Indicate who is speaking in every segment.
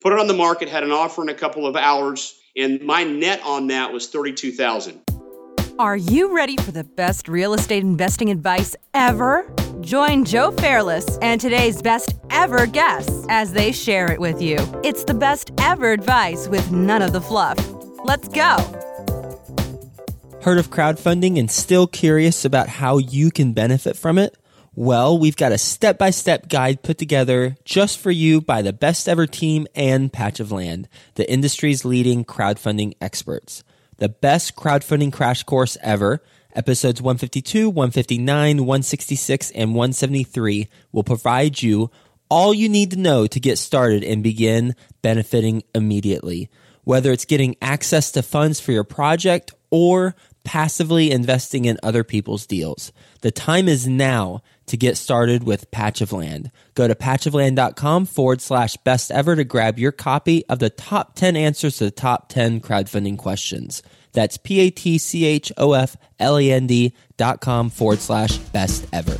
Speaker 1: put it on the market, had an offer in a couple of hours, and my net on that was 32,000.
Speaker 2: Are you ready for the best real estate investing advice ever? Join Joe Fairless and today's best ever guests as they share it with you. It's the best ever advice with none of the fluff. Let's go.
Speaker 3: Heard of crowdfunding and still curious about how you can benefit from it? Well, we've got a step by step guide put together just for you by the best ever team and Patch of Land, the industry's leading crowdfunding experts. The best crowdfunding crash course ever, episodes 152, 159, 166, and 173 will provide you all you need to know to get started and begin benefiting immediately. Whether it's getting access to funds for your project or passively investing in other people's deals. The time is now to get started with Patch of Land. Go to patchofland.com forward slash best ever to grab your copy of the top 10 answers to the top 10 crowdfunding questions. That's P A T C H O F L A N D dot com forward slash best ever.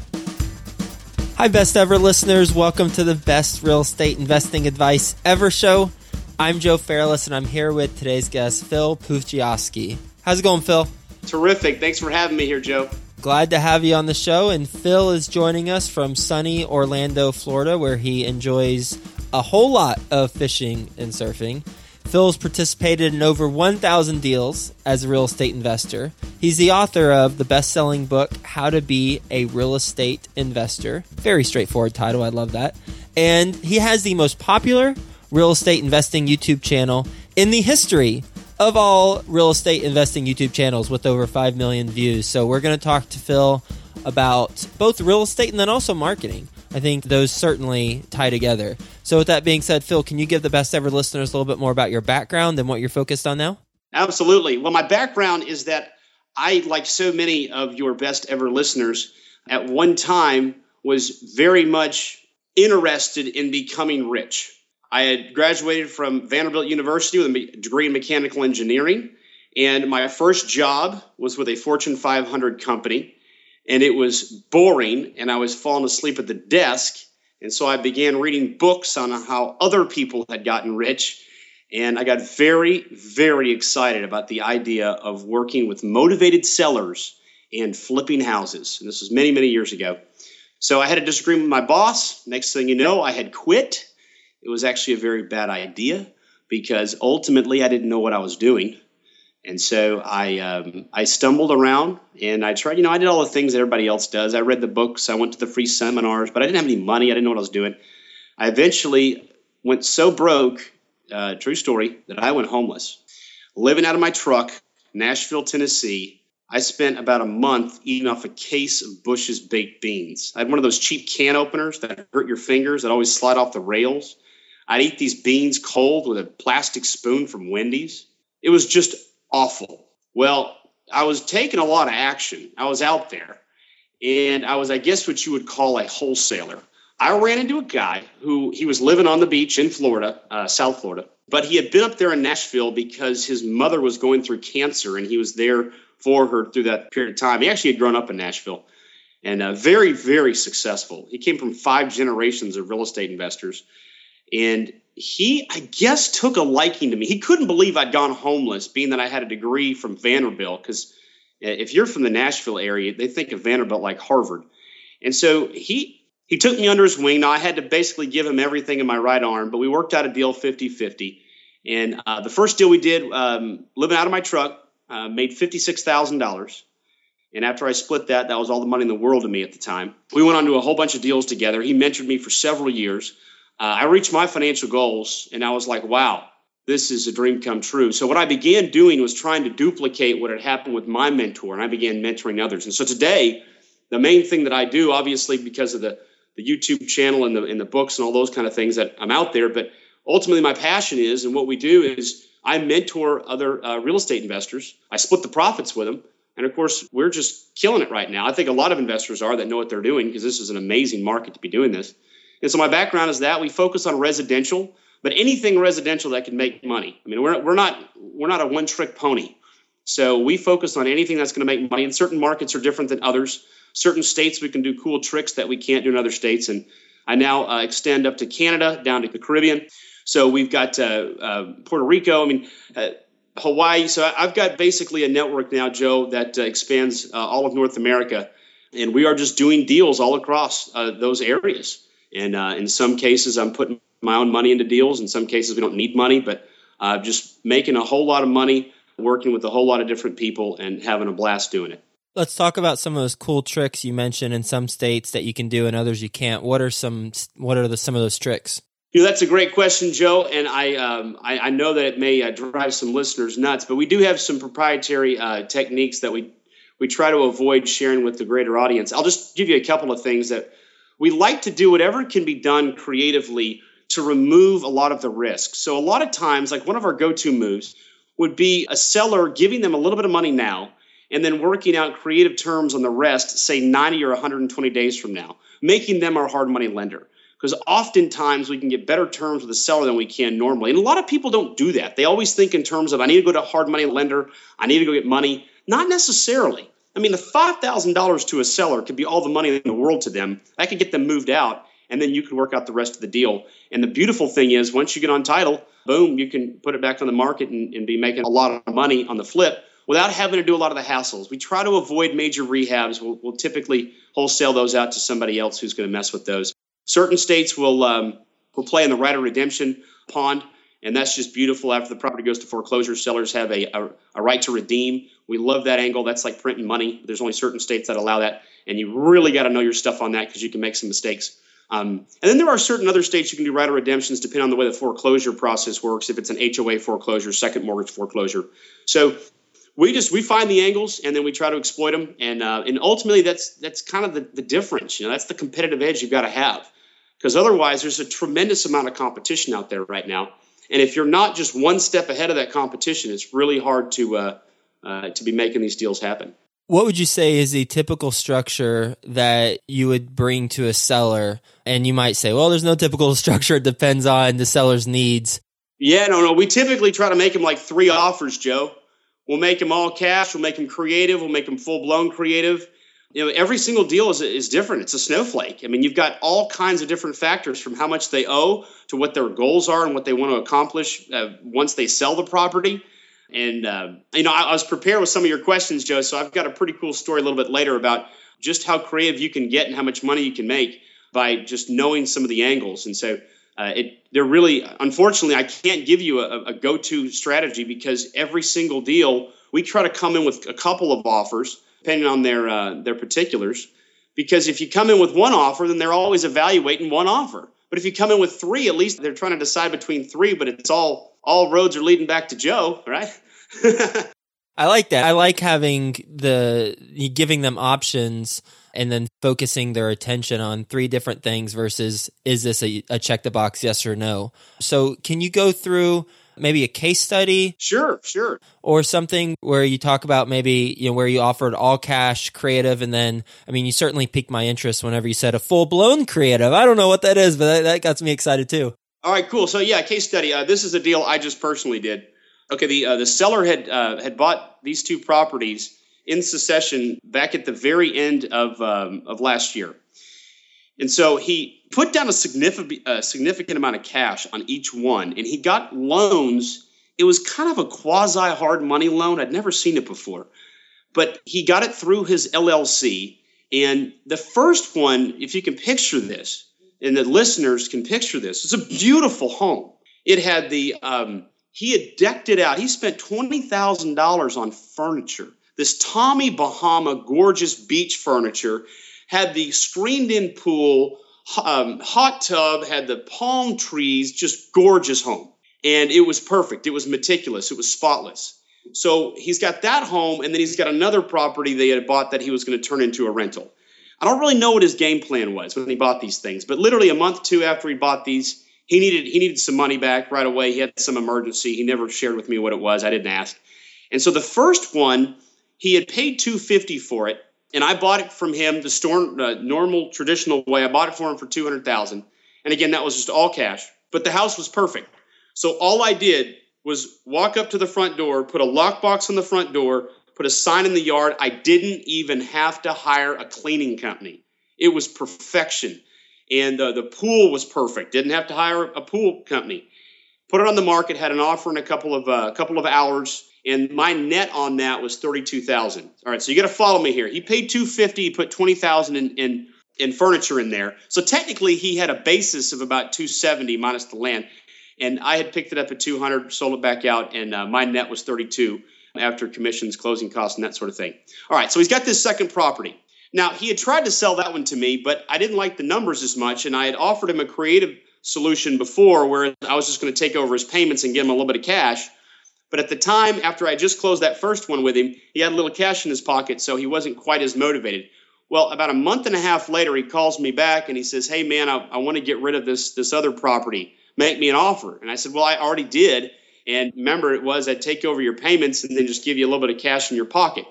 Speaker 3: Hi, best ever listeners. Welcome to the best real estate investing advice ever show. I'm Joe Fairless, and I'm here with today's guest, Phil Pustejovsky. How's it going, Phil?
Speaker 1: Terrific. Thanks for having me here, Joe.
Speaker 3: Glad to have you on the show. And Phil is joining us from sunny Orlando, Florida, where he enjoys a whole lot of fishing and surfing. Phil's participated in over 1,000 deals as a real estate investor. He's the author of the best selling book, How to Be a Real Estate Investor. Very straightforward title. I love that. And he has the most popular real estate investing YouTube channel in the history of all real estate investing YouTube channels with over 5 million views. So we're going to talk to Phil about both real estate and then also marketing. I think those certainly tie together. So with that being said, Phil, can you give the best ever listeners a little bit more about your background and what you're focused on now?
Speaker 1: Absolutely. Well, my background is that I, like so many of your best ever listeners, at one time was very much interested in becoming rich. I had graduated from Vanderbilt University with a degree in mechanical engineering. And my first job was with a Fortune 500 company. And it was boring, and I was falling asleep at the desk. And so I began reading books on how other people had gotten rich. And I got very, very excited about the idea of working with motivated sellers and flipping houses. And this was many, many years ago. So I had a disagreement with my boss. Next thing you know, I had quit it was actually a very bad idea because ultimately I didn't know what I was doing. And so I um, I stumbled around and I tried, you know, I did all the things that everybody else does. I read the books, I went to the free seminars, but I didn't have any money. I didn't know what I was doing. I eventually went so broke, uh, true story, that I went homeless, living out of my truck, Nashville, Tennessee. I spent about a month eating off a case of Bush's baked beans. I had one of those cheap can openers that hurt your fingers that always slide off the rails. I'd eat these beans cold with a plastic spoon from Wendy's. It was just awful. Well, I was taking a lot of action. I was out there, and I was, I guess, what you would call a wholesaler. I ran into a guy who he was living on the beach in Florida, uh, South Florida, but he had been up there in Nashville because his mother was going through cancer, and he was there for her through that period of time. He actually had grown up in Nashville and uh, very, very successful. He came from five generations of real estate investors and he, I guess, took a liking to me. He couldn't believe I'd gone homeless, being that I had a degree from Vanderbilt. Because if you're from the Nashville area, they think of Vanderbilt like Harvard. And so he he took me under his wing. Now I had to basically give him everything in my right arm, but we worked out a deal 50-50. And uh, the first deal we did, um, living out of my truck, uh, made fifty-six thousand dollars. And after I split that, that was all the money in the world to me at the time. We went on to a whole bunch of deals together. He mentored me for several years uh, I reached my financial goals and I was like, wow, this is a dream come true. So what I began doing was trying to duplicate what had happened with my mentor, and I began mentoring others. And so today, the main thing that I do, obviously because of the the YouTube channel and the and the books and all those kind of things that I'm out there, but ultimately my passion is, and what we do is I mentor other uh, real estate investors. I split the profits with them. And of course, we're just killing it right now. I think a lot of investors are that know what they're doing because this is an amazing market to be doing this. And so my background is that we focus on residential, but anything residential that can make money. I mean, we're, we're not we're not a one trick pony. So we focus on anything that's going to make money. And certain markets are different than others. Certain states we can do cool tricks that we can't do in other states. And I now uh, extend up to Canada, down to the Caribbean. So we've got uh, uh, Puerto Rico. I mean, uh, Hawaii. So I've got basically a network now, Joe, that uh, expands uh, all of North America, and we are just doing deals all across those areas. And uh, in some cases, I'm putting my own money into deals. In some cases, we don't need money, but uh, just making a whole lot of money, working with a whole lot of different people, and having a blast doing it.
Speaker 3: Let's talk about some of those cool tricks you mentioned in some states that you can do and others you can't. What are some What are the, some of those tricks?
Speaker 1: You know, that's a great question, Joe, and I um, I, I, know that it may uh, drive some listeners nuts, but we do have some proprietary uh, techniques that we we try to avoid sharing with the greater audience. I'll just give you a couple of things that we like to do whatever can be done creatively to remove a lot of the risk. So a lot of times, like one of our go-to moves would be a seller giving them a little bit of money now and then working out creative terms on the rest, say 90 or 120 days from now, making them our hard money lender because oftentimes we can get better terms with a seller than we can normally. And a lot of people don't do that. They always think in terms of I need to go to a hard money lender, I need to go get money. Not necessarily. I mean, the $5,000 to a seller could be all the money in the world to them. That could get them moved out, and then you can work out the rest of the deal. And the beautiful thing is, once you get on title, boom, you can put it back on the market and, and be making a lot of money on the flip without having to do a lot of the hassles. We try to avoid major rehabs. We'll, we'll typically wholesale those out to somebody else who's going to mess with those. Certain states will um, will play in the right of redemption pond, and that's just beautiful. After the property goes to foreclosure, sellers have a, a, a right to redeem. We love that angle. That's like printing money. There's only certain states that allow that, and you really got to know your stuff on that because you can make some mistakes. Um, and then there are certain other states you can do right of redemptions depending on the way the foreclosure process works. If it's an HOA foreclosure, second mortgage foreclosure, so we just we find the angles and then we try to exploit them and uh, and ultimately that's that's kind of the, the difference you know that's the competitive edge you've got to have because otherwise there's a tremendous amount of competition out there right now. And if you're not just one step ahead of that competition, it's really hard to uh, uh, to be making these deals happen.
Speaker 3: What would you say is a typical structure that you would bring to a seller? And you might say, well, there's no typical structure. It depends on the seller's needs.
Speaker 1: Yeah, no, no. We typically try to make them like three offers, Joe. We'll make them all cash. We'll make them creative. We'll make them full blown creative you know every single deal is, is different. It's a snowflake. I mean you've got all kinds of different factors from how much they owe to what their goals are and what they want to accomplish uh, once they sell the property. And uh, you know I, I was prepared with some of your questions joe so i've got a pretty cool story a little bit later about just how creative you can get and how much money you can make by just knowing some of the angles. And so uh, it they're really unfortunately i can't give you a, a go-to strategy because every single deal we try to come in with a couple of offers depending on their uh, their particulars. Because if you come in with one offer, then they're always evaluating one offer. But if you come in with three, at least they're trying to decide between three. But it's all all roads are leading back to Joe, right?
Speaker 3: I like that. I like having the giving them options and then focusing their attention on three different things versus is this a, a check the box yes or no. So can you go through maybe a case study?
Speaker 1: Sure, sure.
Speaker 3: Or something where you talk about maybe, you know, where you offered all cash creative and then, I mean, you certainly piqued my interest whenever you said a full blown creative. I don't know what that is, but that, that got me excited too.
Speaker 1: All right, cool. So yeah, case study. Uh, this is a deal I just personally did. Okay, the uh, the seller had uh, had bought these two properties in succession back at the very end of um, of last year, and so he put down a significant, a significant amount of cash on each one, and he got loans. It was kind of a quasi hard money loan. I'd never seen it before, but he got it through his LLC. And the first one, if you can picture this, and the listeners can picture this, it's a beautiful home. It had the um, he had decked it out. He spent twenty thousand dollars on furniture. This Tommy Bahama gorgeous beach furniture had the screened in pool, um, hot tub, had the palm trees, just gorgeous home. And it was perfect. It was meticulous. It was spotless. So he's got that home, and then he's got another property they had bought that he was going to turn into a rental. I don't really know what his game plan was when he bought these things, but literally a month two after he bought these, he needed he needed some money back right away. He had some emergency. He never shared with me what it was. I didn't ask. And so the first one, he had paid 250 for it and I bought it from him the store, uh, normal traditional way. I bought it for him for two hundred thousand, and again that was just all cash. But the house was perfect, so all I did was walk up to the front door, put a lockbox on the front door, put a sign in the yard. I didn't even have to hire a cleaning company. It was perfection, and uh, the pool was perfect. Didn't have to hire a pool company. put it on the market, had an offer in a couple of uh, couple of hours, and my net on that was thirty two thousand. All right, so you got to follow me here. He paid two fifty, he put twenty thousand in, in in furniture in there. So technically, he had a basis of about two seventy minus the land, and I had picked it up at two hundred, sold it back out, and uh, my net was thirty two after commissions, closing costs, and that sort of thing. All right, so he's got this second property. Now, he had tried to sell that one to me, but I didn't like the numbers as much, and I had offered him a creative solution before where I was just going to take over his payments and give him a little bit of cash. But at the time, after I just closed that first one with him, he had a little cash in his pocket, so he wasn't quite as motivated. Well, about a month and a half later, he calls me back and he says, Hey, man, I, I want to get rid of this, this other property. Make me an offer. And I said, Well, I already did. And remember, it was I'd take over your payments and then just give you a little bit of cash in your pocket.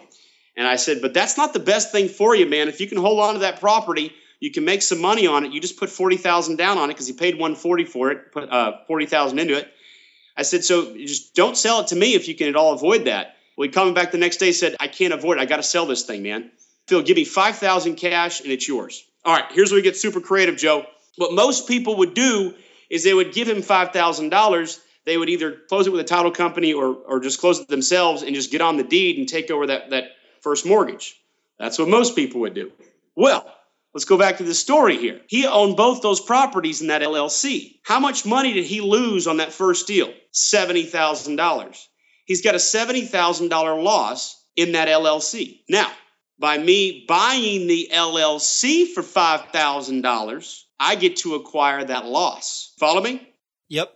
Speaker 1: And I said, but that's not the best thing for you, man. If you can hold on to that property, you can make some money on it. You just put forty thousand down on it because he paid one forty for it, put uh, forty thousand into it. I said, so just don't sell it to me if you can at all avoid that. Well, he back the next day, said, I can't avoid it. I got to sell this thing, man. Phil, give me five thousand cash and it's yours. All right, here's where we get super creative, Joe. What most people would do is they would give him five thousand dollars. They would either close it with a title company or or just close it themselves and just get on the deed and take over that that first mortgage. That's what most people would do. Well, let's go back to the story here. He owned both those properties in that LLC. How much money did he lose on that first deal? $70,000. He's got a $70,000 loss in that LLC. Now, by me buying the LLC for $5,000, I get to acquire that loss. Follow me?
Speaker 3: Yep.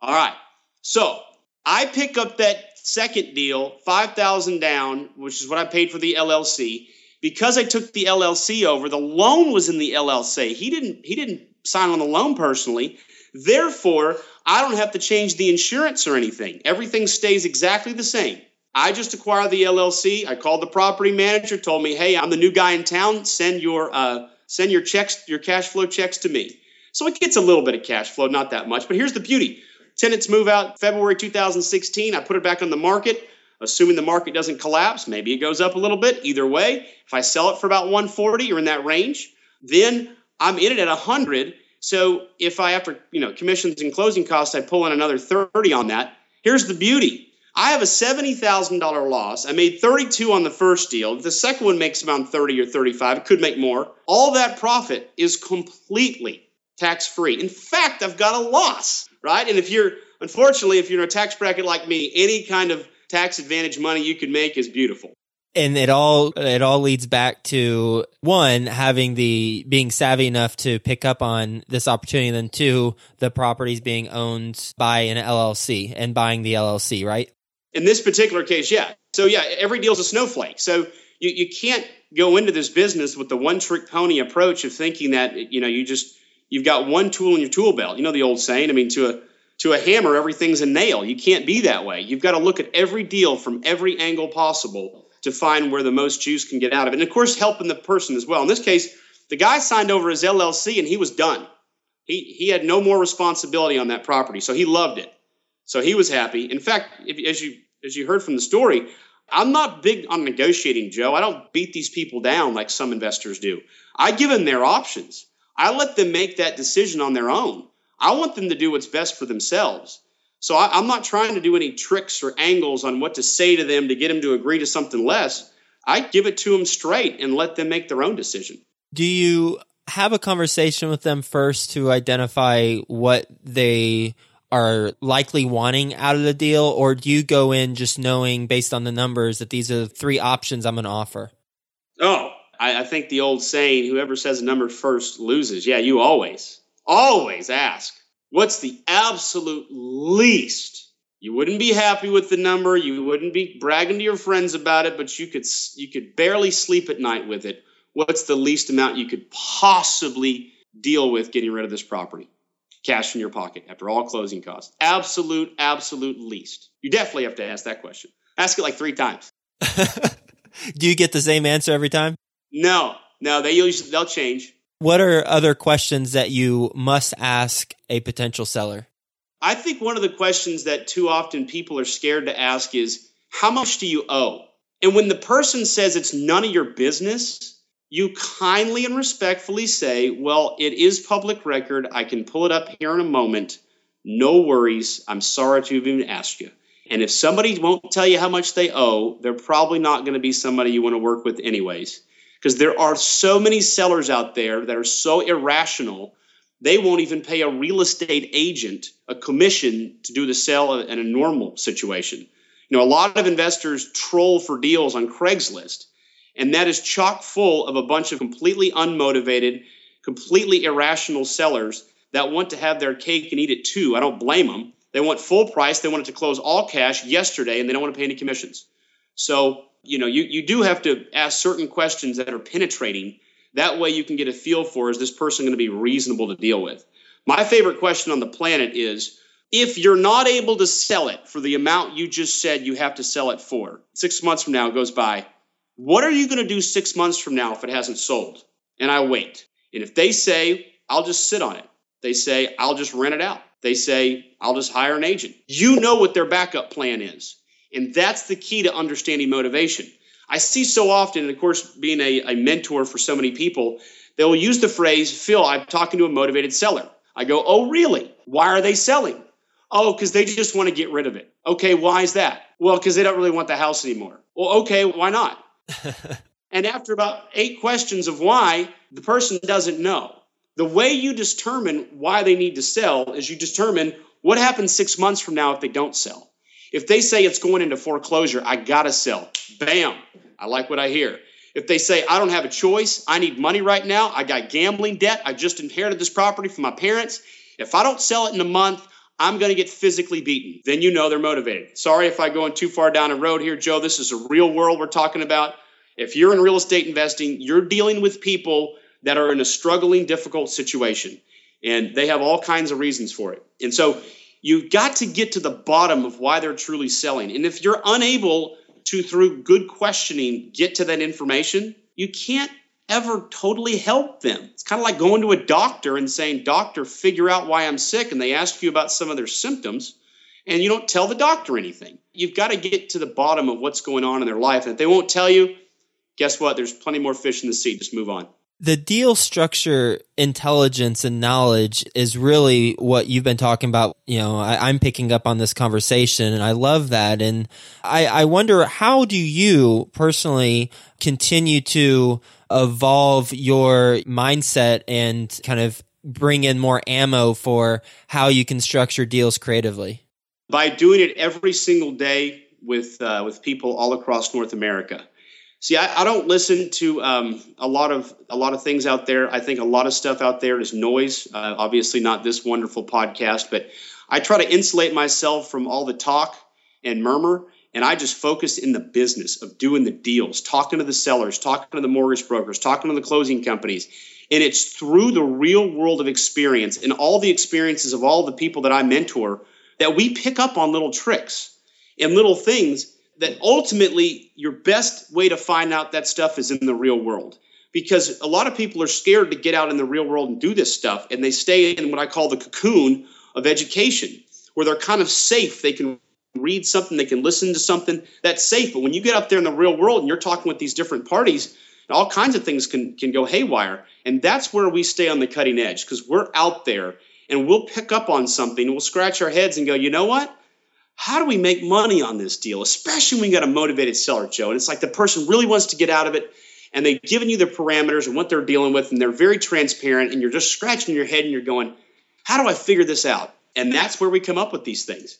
Speaker 1: All right. So I pick up that second deal, 5000 down, which is what I paid for the LLC. Because I took the LLC over, the loan was in the LLC. He didn't he didn't sign on the loan personally. Therefore, I don't have to change the insurance or anything. Everything stays exactly the same. I just acquired the LLC. I called the property manager, told me, "Hey, I'm the new guy in town. Send your uh, send your checks, your cash flow checks to me." So it gets a little bit of cash flow, not that much. But here's the beauty: Tenants move out February 2016. I put it back on the market, assuming the market doesn't collapse. Maybe it goes up a little bit. Either way, if I sell it for about 140 or in that range, then I'm in it at 100. So if I, after you know commissions and closing costs, I pull in another 30 on that. Here's the beauty: I have a $70,000 loss. I made 32 on the first deal. The second one makes around 30 or 35. It could make more. All that profit is completely tax free. In fact, I've got a loss, right? And if you're, unfortunately, if you're in a tax bracket like me, any kind of tax advantage money you can make is beautiful.
Speaker 3: And it all it all leads back to one having the being savvy enough to pick up on this opportunity, and then two the properties being owned by an LLC and buying the LLC, right?
Speaker 1: In this particular case, yeah. So yeah, every deal's a snowflake. So you, you can't go into this business with the one trick pony approach of thinking that you know you just you've got one tool in your tool belt. You know the old saying. I mean, to a to a hammer, everything's a nail. You can't be that way. You've got to look at every deal from every angle possible to find where the most juice can get out of it. And of course, helping the person as well. In this case, the guy signed over his LLC and he was done. He he had no more responsibility on that property, so he loved it. So he was happy. In fact, if, as you as you heard from the story, I'm not big on negotiating, Joe. I don't beat these people down like some investors do. I give them their options. I let them make that decision on their own. I want them to do what's best for themselves. So I, am not trying to do any tricks or angles on what to say to them to get them to agree to something less. I give it to them straight and let them make their own decision.
Speaker 3: Do you have a conversation with them first to identify what they are likely wanting out of the deal, or do you go in just knowing based on the numbers that these are the three options I'm going to offer?
Speaker 1: Oh, I, I think the old saying, whoever says a number first loses. Yeah, you always, always ask, what's the absolute least? You wouldn't be happy with the number. You wouldn't be bragging to your friends about it, but you could you could barely sleep at night with it. What's the least amount you could possibly deal with getting rid of this property? Cash in your pocket after all closing costs. Absolute, absolute least. You definitely have to ask that question. Ask it like three times.
Speaker 3: Do you get the same answer every time?
Speaker 1: No, no, they usually they'll change.
Speaker 3: What are other questions that you must ask a potential seller?
Speaker 1: I think one of the questions that too often people are scared to ask is how much do you owe? And when the person says it's none of your business, you kindly and respectfully say, Well, it is public record. I can pull it up here in a moment. no worries. I'm sorry to have even asked you. And if somebody won't tell you how much they owe, they're probably not going to be somebody you want to work with, anyways. Because there are so many sellers out there that are so irrational, they won't even pay a real estate agent a commission to do the sale in a normal situation. You know, a lot of investors troll for deals on Craigslist, and that is chock full of a bunch of completely unmotivated, completely irrational sellers that want to have their cake and eat it too. I don't blame them. They want full price. They want it to close all cash yesterday, and they don't want to pay any commissions. So, you know, you, you do have to ask certain questions that are penetrating. That way you can get a feel for is this person going to be reasonable to deal with? My favorite question on the planet is if you're not able to sell it for the amount you just said you have to sell it for, six months from now goes by, what are you going to do six months from now if it hasn't sold? And I wait. And if they say, I'll just sit on it, they say, I'll just rent it out. They say, I'll just hire an agent. You know what their backup plan is. And that's the key to understanding motivation. I see so often, and of course, being a, a mentor for so many people, they will use the phrase, Phil, I'm talking to a motivated seller. I go, Oh, really? Why are they selling? Oh, because they just want to get rid of it. Okay, why is that? Well, because they don't really want the house anymore. Well, okay, why not? and after about eight questions of why, the person doesn't know. The way you determine why they need to sell is you determine what happens six months from now if they don't sell. If they say it's going into foreclosure, I gotta sell. Bam. I like what I hear. If they say, I don't have a choice, I need money right now, I got gambling debt, I just inherited this property from my parents. If I don't sell it in a month, I'm going to get physically beaten. Then you know they're motivated. Sorry if I go in too far down a road here, Joe. This is a real world we're talking about. If you're in real estate investing, you're dealing with people that are in a struggling, difficult situation, and they have all kinds of reasons for it. And so you've got to get to the bottom of why they're truly selling. And if you're unable to, through good questioning, get to that information, you can't ever totally help them. It's kind of like going to a doctor and saying, Doctor, figure out why I'm sick. And they ask you about some of their symptoms, and you don't tell the doctor anything. You've got to get to the bottom of what's going on in their life. And if they won't tell you, guess what? There's plenty more fish in the sea. Just move on.
Speaker 3: The deal structure, intelligence, and knowledge is really what you've been talking about. You know, I, am picking up on this conversation and I love that. And I, I wonder how do you personally continue to evolve your mindset and kind of bring in more ammo for how you can structure deals creatively?
Speaker 1: By doing it every single day with uh, with people all across North America. See, I, I don't listen to um, a lot of a lot of things out there. I think a lot of stuff out there is noise. Uh, obviously, not this wonderful podcast, but I try to insulate myself from all the talk and murmur and I just focus in the business of doing the deals, talking to the sellers, talking to the mortgage brokers, talking to the closing companies. And it's through the real world of experience and all the experiences of all the people that I mentor that we pick up on little tricks and little things that ultimately your best way to find out that stuff is in the real world. Because a lot of people are scared to get out in the real world and do this stuff, and they stay in what I call the cocoon of education, where they're kind of safe. They can read something, they can listen to something that's safe. But when you get up there in the real world and you're talking with these different parties, all kinds of things can, can go haywire. And that's where we stay on the cutting edge because we're out there and we'll pick up on something, we'll scratch our heads and go, you know what? How do we make money on this deal? Especially when you got a motivated seller, Joe. And it's like the person really wants to get out of it and they've given you the parameters and what they're dealing with, and they're very transparent, and you're just scratching your head and you're going, How do I figure this out? And that's where we come up with these things.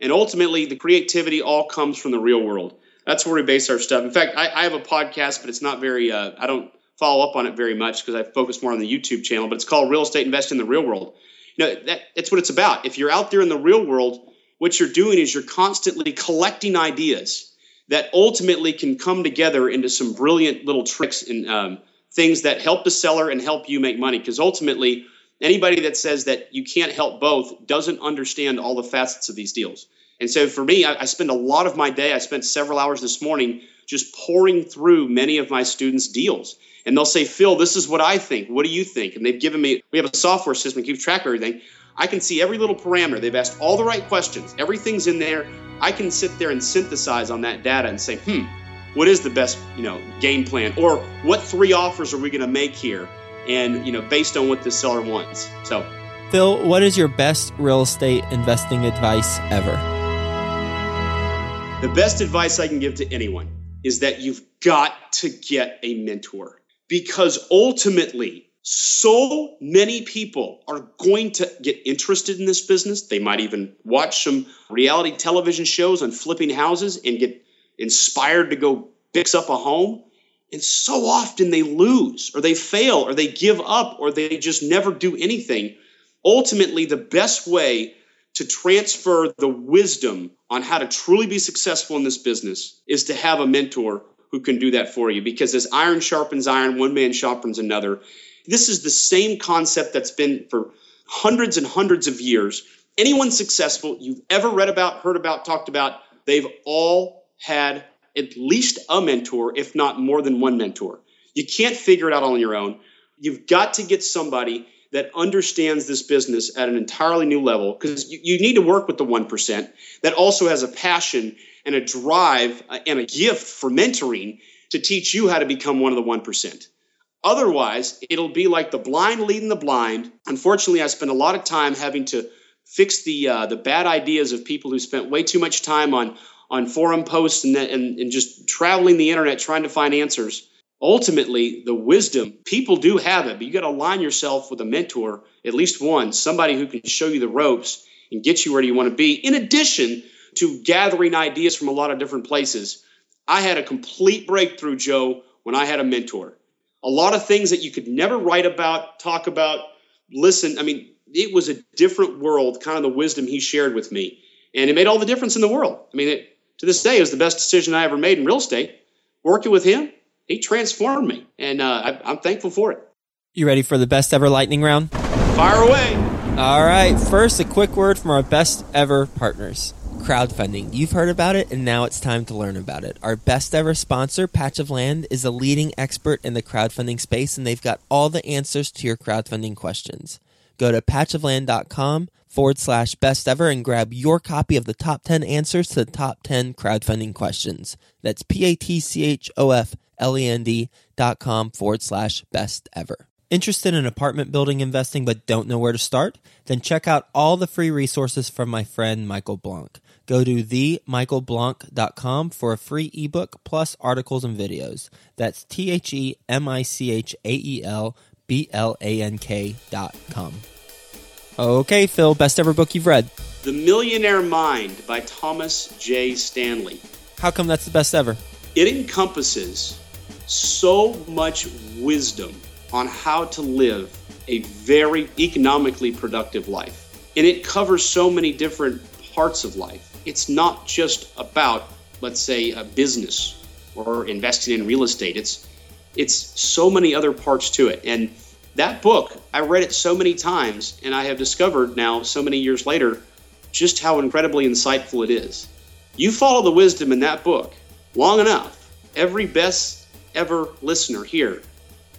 Speaker 1: And ultimately, the creativity all comes from the real world. That's where we base our stuff. In fact, I, I have a podcast, but it's not very, uh, I don't follow up on it very much because I focus more on the YouTube channel, but it's called Real Estate Invest in the Real World. You know, that, that's what it's about. If you're out there in the real world, what you're doing is you're constantly collecting ideas that ultimately can come together into some brilliant little tricks and um, things that help the seller and help you make money. Because ultimately, anybody that says that you can't help both doesn't understand all the facets of these deals. And so for me, I, I spend a lot of my day, I spent several hours this morning just pouring through many of my students' deals. And they'll say, Phil, this is what I think. What do you think? And they've given me, we have a software system that keeps track of everything. I can see every little parameter. They've asked all the right questions. Everything's in there. I can sit there and synthesize on that data and say, hmm, what is the best, you know, game plan? Or what three offers are we going to make here? and you know based on what the seller wants. So
Speaker 3: Phil, what is your best real estate investing advice ever?
Speaker 1: The best advice I can give to anyone is that you've got to get a mentor because ultimately, so many people are going to get interested in this business. They might even watch some reality television shows on flipping houses and get inspired to go fix up a home. And so often they lose or they fail or they give up or they just never do anything. Ultimately, the best way to transfer the wisdom on how to truly be successful in this business is to have a mentor who can do that for you because as iron sharpens iron, one man sharpens another. This is the same concept that's been for hundreds and hundreds of years. Anyone successful you've ever read about, heard about, talked about, they've all had at least a mentor, if not more than one mentor. You can't figure it out on your own. You've got to get somebody that understands this business at an entirely new level because you, you, need to work with the 1% that also has a passion and a drive uh, and a gift for mentoring to teach you how to become one of the 1%. Otherwise, it'll be like the blind leading the blind. Unfortunately, I spend a lot of time having to fix the uh, the bad ideas of people who spent way too much time on on forum posts and, and, and just traveling the internet trying to find answers. Ultimately the wisdom people do have it but you got to align yourself with a mentor at least one somebody who can show you the ropes and get you where you want to be in addition to gathering ideas from a lot of different places. I had a complete breakthrough joe when i had a mentor a lot of things that you could never write about talk about listen i mean it was a different world kind of the wisdom he shared with me and it made all the difference in the world i mean it, to this day it was the best decision i ever made in real estate working with him he transformed me, and uh, I, am thankful for it.
Speaker 3: You ready for the best ever lightning round?
Speaker 1: Fire away!
Speaker 3: All right. First, a quick word from our best ever partners. Crowdfunding. You've heard about it, and now it's time to learn about it. Our best ever sponsor, Patch of Land, is a leading expert in the crowdfunding space, and they've got all the answers to your crowdfunding questions. Go to patchofland.com forward slash best ever and grab your copy of the top 10 answers to the top 10 crowdfunding questions. That's P A T C H O F L-E-N-D dot com forward slash best ever. Interested in apartment building investing but don't know where to start? Then check out all the free resources from my friend Michael Blank. Go to themichaelblank.com for a free ebook plus articles and videos. That's T H E M I C H A E L B L A N K dot com. Okay, Phil, best ever book you've read.
Speaker 1: The Millionaire Mind by Thomas J. Stanley.
Speaker 3: How come that's the best ever?
Speaker 1: It encompasses so much wisdom on how to live a very economically productive life. And it covers so many different parts of life. It's not just about, let's say, a business or investing in real estate. It's it's so many other parts to it. And that book, I read it so many times, and I have discovered now, so many years later, just how incredibly insightful it is. You follow the wisdom in that book long enough, every best ever listener here,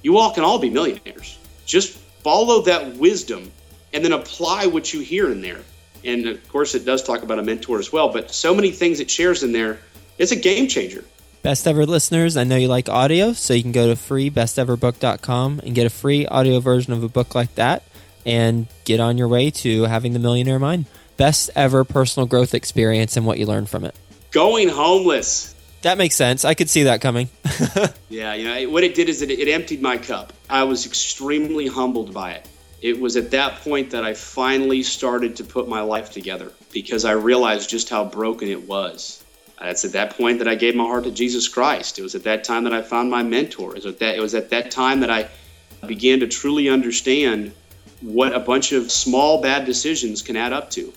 Speaker 1: you all can all be millionaires. Just follow that wisdom and then apply what you hear in there. And of course, it does talk about a mentor as well, but so many things it shares in there. It's a game changer.
Speaker 3: Best ever listeners, I know you like audio, so you can go to freebesteverbook.com and get a free audio version of a book like that and get on your way to having the millionaire mind. Best ever personal growth experience and what you learned from it.
Speaker 1: Going homeless.
Speaker 3: That makes sense. I could see that coming.
Speaker 1: yeah, you know, what it did is it, it emptied my cup. I was extremely humbled by it. It was at that point that I finally started to put my life together because I realized just how broken it was. It's at that point that I gave my heart to Jesus Christ. It was at that time that I found my mentor. It was at that, it was at that time that I began to truly understand what a bunch of small bad decisions can add up to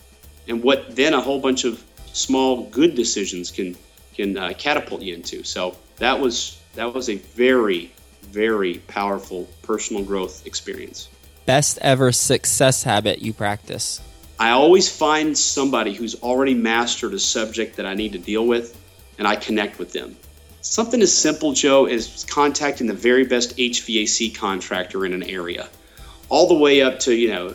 Speaker 1: and what then a whole bunch of small good decisions can can uh, catapult you into. So that was that was a very very powerful personal growth experience.
Speaker 3: Best ever success habit you practice.
Speaker 1: I always find somebody who's already mastered a subject that I need to deal with, and I connect with them. Something as simple, Joe, as contacting the very best HVAC contractor in an area, all the way up to you know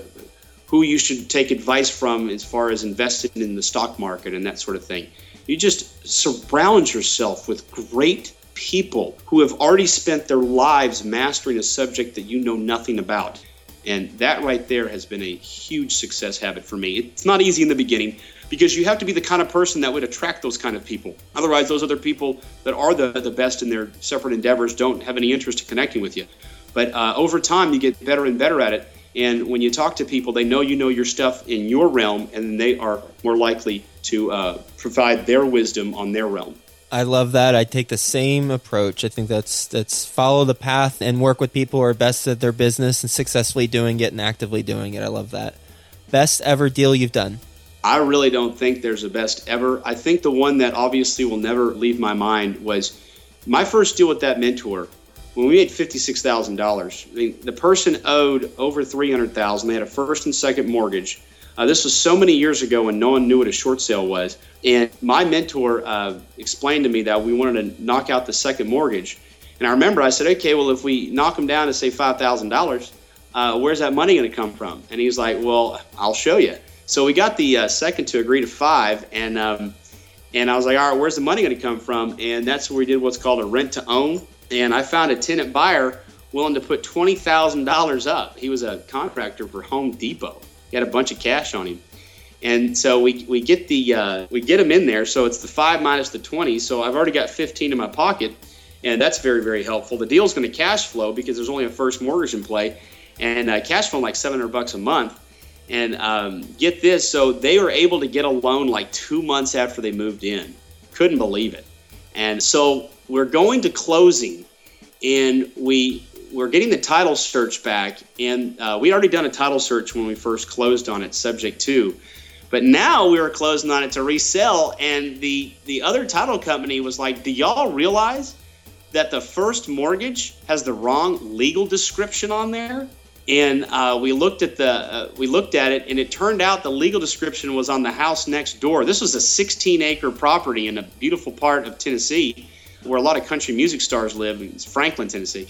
Speaker 1: who you should take advice from as far as investing in the stock market and that sort of thing. You just surround yourself with great people who have already spent their lives mastering a subject that you know nothing about. And that right there has been a huge success habit for me. It's not easy in the beginning because you have to be the kind of person that would attract those kind of people. Otherwise, those other people that are the, the best in their separate endeavors don't have any interest in connecting with you. But uh, over time, you get better and better at it. And when you talk to people, they know you know your stuff in your realm, and they are more likely to uh, provide their wisdom on their realm.
Speaker 3: I love that. I take the same approach. I think that's that's follow the path and work with people who are best at their business and successfully doing it and actively doing it. I love that. Best ever deal you've done?
Speaker 1: I really don't think there's a best ever. I think the one that obviously will never leave my mind was my first deal with that mentor. When we made fifty-six thousand dollars, I mean, the person owed over three hundred thousand. They had a first and second mortgage uh, this was so many years ago when no one knew what a short sale was. And my mentor uh, explained to me that we wanted to knock out the second mortgage. And I remember I said, okay, well, if we knock them down to say $5,000, uh, where's that money going to come from? And he's like, well, I'll show you. So we got the uh, second to agree to five. And, um, and I was like, all right, where's the money going to come from? And that's where we did what's called a rent to own. And I found a tenant buyer willing to put $20,000 up. He was a contractor for Home Depot. He had a bunch of cash on him. And so we, we get the uh, we get him in there. So it's the five minus the twenty. So I've already got fifteen in my pocket, and that's very very helpful. The deal's going to cash flow because there's only a first mortgage in play, and uh, cash flow like seven hundred bucks a month. And um, get this, so they were able to get a loan like two months after they moved in. Couldn't believe it. And so we're going to closing, and we we're getting the title search back, and uh, we already done a title search when we first closed on it, subject to. But now we were closing on it to resell, and the the other title company was like, "Do y'all realize that the first mortgage has the wrong legal description on there?" And uh, we looked at the uh, we looked at it, and it turned out the legal description was on the house next door. This was a 16 acre property in a beautiful part of Tennessee, where a lot of country music stars live. It's Franklin, Tennessee.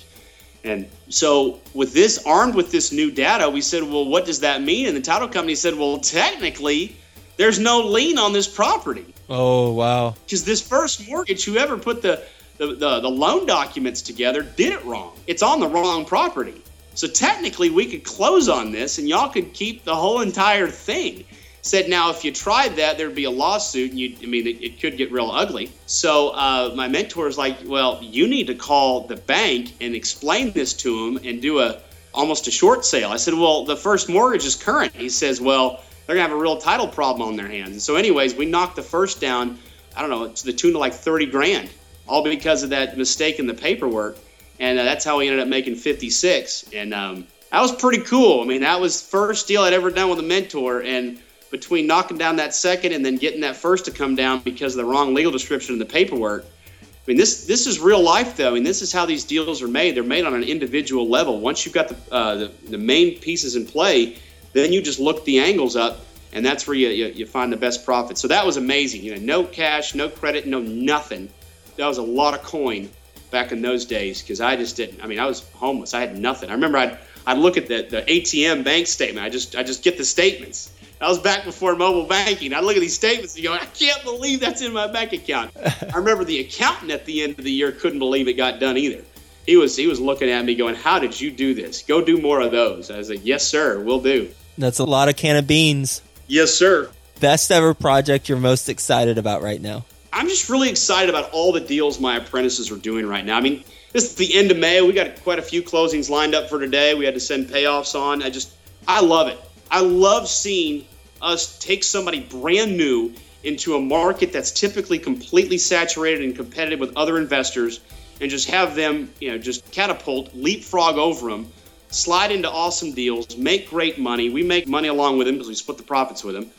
Speaker 1: And so, with this, armed with this new data, we said, well, what does that mean? And the title company said, well, technically, there's no lien on this property.
Speaker 3: Oh, wow.
Speaker 1: Because this first mortgage, whoever put the, the, the, the, loan documents together did it wrong. It's on the wrong property. So, technically, we could close on this and y'all could keep the whole entire thing. Said now if you tried that there'd be a lawsuit and you i mean it, it, could get real ugly. So uh, my mentor is like well you need to call the bank and explain this to them and do a almost a short sale. I said well the first mortgage is current. He says well they're gonna have a real title problem on their hands. And so anyways we knocked the first down i don't know to the tune of like 30 grand all because of that mistake in the paperwork and uh, that's how we ended up making 56 and um, that was pretty cool i mean that was first deal i'd ever done with a mentor and between knocking down that second and then getting that first to come down because of the wrong legal description in the paperwork. I mean, this this is real life, though. I mean, this is how these deals are made. They're made on an individual level. Once you've got the uh, the, the, main pieces in play, then you just look the angles up, and that's where you, you, you find the best profit. So that was amazing. You know, no cash, no credit, no nothing. That was a lot of coin back in those days because I just didn't. I mean, I was homeless. I had nothing. I remember I'd I'd look at the, the ATM bank statement. I just I just get the statements that was back before mobile banking. I look at these statements and go, I can't believe that's in my bank account. I remember the accountant at the end of the year couldn't believe it got done either. He was he was looking at me going, How did you do this? Go do more of those. I was like, Yes, sir, we'll do.
Speaker 3: That's a lot of can of beans.
Speaker 1: Yes, sir.
Speaker 3: Best ever project you're most excited about right now?
Speaker 1: I'm just really excited about all the deals my apprentices are doing right now. I mean, this is the end of May. We got quite a few closings lined up for today. We had to send payoffs on. I just I love it. I love seeing us take somebody brand new into a market that's typically completely saturated and competitive with other investors and just have them, you know, just catapult, leapfrog over them, slide into awesome deals, make great money. We make money along with them because we split the profits with them.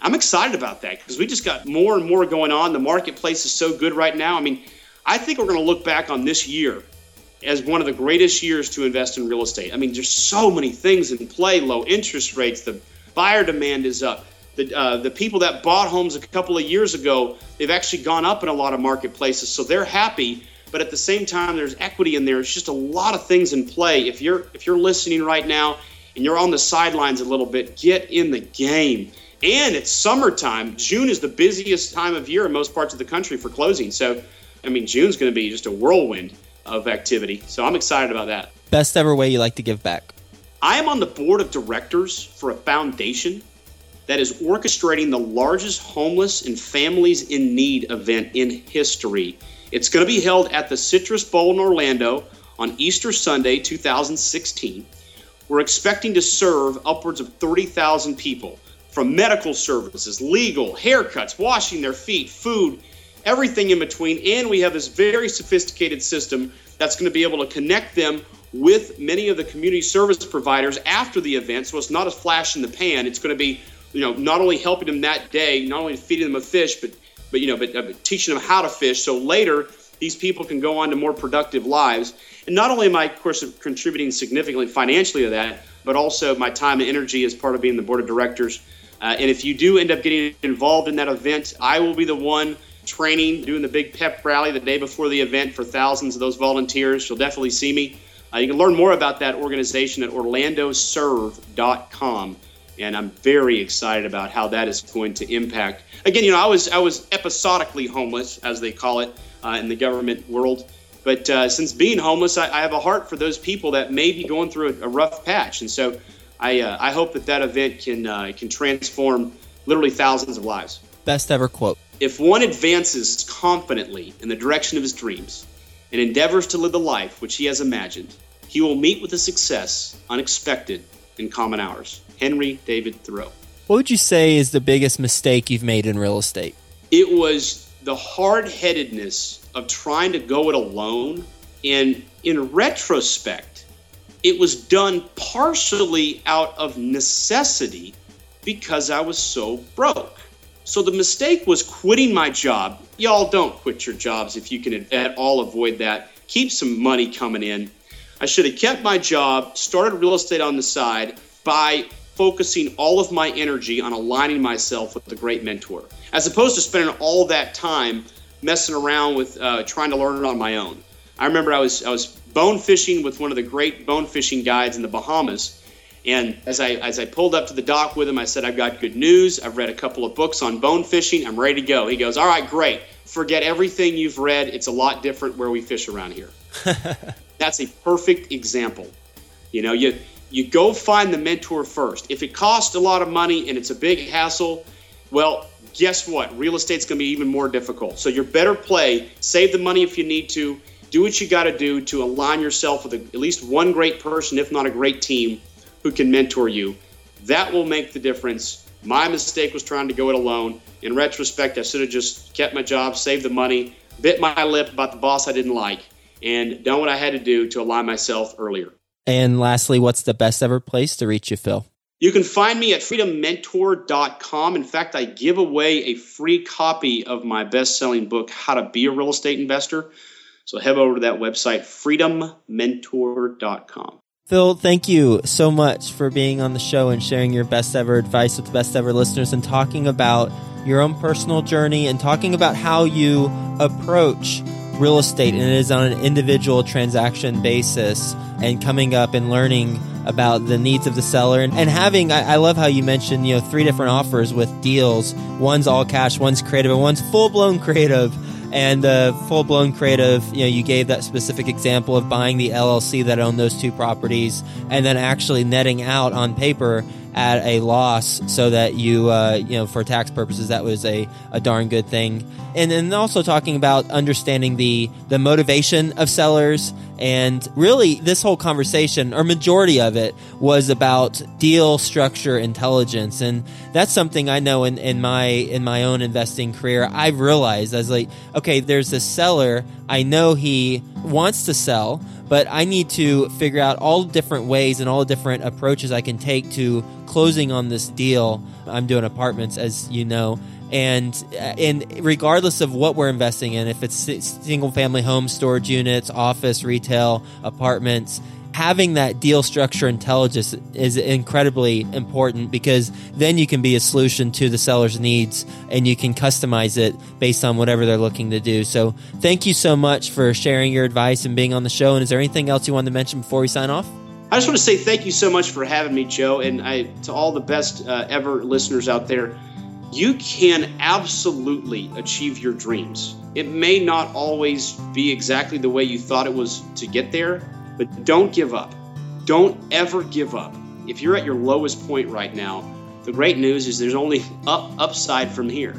Speaker 1: I'm excited about that because we just got more and more going on. The marketplace is so good right now. I mean, I think we're going to look back on this year as one of the greatest years to invest in real estate. I mean, there's so many things in play low interest rates, the buyer demand is up. The, uh, the people that bought homes a couple of years ago, they've actually gone up in a lot of marketplaces, so they're happy. But at the same time, there's equity in there. It's just a lot of things in play. If you're if you're listening right now and you're on the sidelines a little bit, get in the game. And it's summertime. June is the busiest time of year in most parts of the country for closing. So, I mean, June's going to be just a whirlwind of activity. So I'm excited about that.
Speaker 3: Best ever way you like to give back?
Speaker 1: I am on the board of directors for a foundation that is orchestrating the largest homeless and families in need event in history. It's going to be held at the Citrus Bowl in Orlando on Easter Sunday, 2016. We're expecting to serve upwards of 30,000 people from medical services, legal, haircuts, washing their feet, food, everything in between. And we have this very sophisticated system that's going to be able to connect them with many of the community service providers after the event. So it's not a flash in the pan. It's going to be, you know, not only helping them that day, not only feeding them a fish, but, but you know, but uh, teaching them how to fish. So later, these people can go on to more productive lives. And not only am I, of course, contributing significantly financially to that, but also my time and energy as part of being the board of directors. Uh, and if you do end up getting involved in that event, I will be the one training, doing the big pep rally the day before the event for thousands of those volunteers. You'll definitely see me. Uh, you can learn more about that organization at orlandoserve.com. And I'm very excited about how that is going to impact. Again, you know, I was I was episodically homeless, as they call it uh, in the government world. But uh, since being homeless, I, I, have a heart for those people that may be going through a, a rough patch, and so I, uh, I hope that that event can uh, can transform literally thousands of lives.
Speaker 3: Best ever quote:
Speaker 1: If one advances confidently in the direction of his dreams and endeavors to live the life which he has imagined, he will meet with a success unexpected in common hours. Henry David Thoreau.
Speaker 3: What would you say is the biggest mistake you've made in real estate?
Speaker 1: It was the hard headedness of trying to go it alone. And in retrospect, it was done partially out of necessity because I was so broke. So the mistake was quitting my job. Y'all don't quit your jobs if you can at all avoid that. Keep some money coming in. I should have kept my job, started real estate on the side by focusing all of my energy on aligning myself with the great mentor, as opposed to spending all that time messing around with uh, trying to learn it on my own. I remember I was I was bone fishing with one of the great bone fishing guides in the Bahamas, and as I as I pulled up to the dock with him, I said, "I've got good news. I've read a couple of books on bone fishing. I'm ready to go." He goes, "All right, great. Forget everything you've read. It's a lot different where we fish around here." That's a perfect example. You know, you you go find the mentor first. If it costs a lot of money and it's a big hassle, well, guess what? Real estate's going to be even more difficult. So your better play, save the money if you need to, do what you got to do to align yourself with a, at least one great person, if not a great team, who can mentor you. That will make the difference. My mistake was trying to go it alone. In retrospect, I should have just kept my job, saved the money, bit my lip about the boss I didn't like, and done what I had to do to align myself earlier.
Speaker 3: And lastly, what's the best ever place to reach you, Phil?
Speaker 1: You can find me at freedommentor.com. In fact, I give away a free copy of my best selling book, How to Be a Real Estate Investor. So head over to that website, freedommentor.com.
Speaker 3: Phil, thank you so much for being on the show and sharing your best ever advice with the best ever listeners and talking about your own personal journey and talking about how you approach real estate and it is on an individual transaction basis and coming up and learning about the needs of the seller and, and having I, I, love how you mentioned you know three different offers with deals one's all cash one's creative and one's full-blown creative and the full-blown creative you know you gave that specific example of buying the llc that owned those two properties and then actually netting out on paper at a loss so that you uh, you know for tax purposes that was a, a darn good thing. And then also talking about understanding the the motivation of sellers. And really this whole conversation or majority of it was about deal structure intelligence. And that's something i know in, in my in my own investing career i've realized as like okay there's a seller i know he wants to sell but I need to figure out all different ways and all the different approaches I can take to closing on this deal. I'm doing apartments, as you know, and uh, and regardless of what we're investing in, if it's single family home, storage units, office, retail, apartments, having that deal structure intelligence is incredibly important because then you can be a solution to the seller's needs and you can customize it based on whatever they're looking to do. So, thank you so much for sharing your advice and being on the show. And is there anything else you wanted to mention before we sign off?
Speaker 1: I just want to say thank you so much for having me, Joe, and I, to all the best uh, ever listeners out there. You can absolutely achieve your dreams. It may not always be exactly the way you thought it was to get there, but don't give up. Don't ever give up. If you're at your lowest point right now, the great news is there's only up upside from here.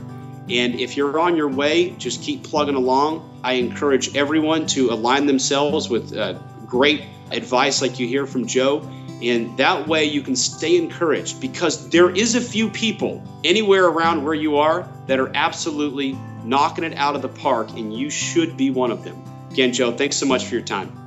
Speaker 1: And if you're on your way, just keep plugging along. I encourage everyone to align themselves with uh, great advice like you hear from Joe. And that way you can stay encouraged because there is a few people anywhere around where you are that are absolutely knocking it out of the park, and you should be one of them. Again, Joe, thanks so much for your time.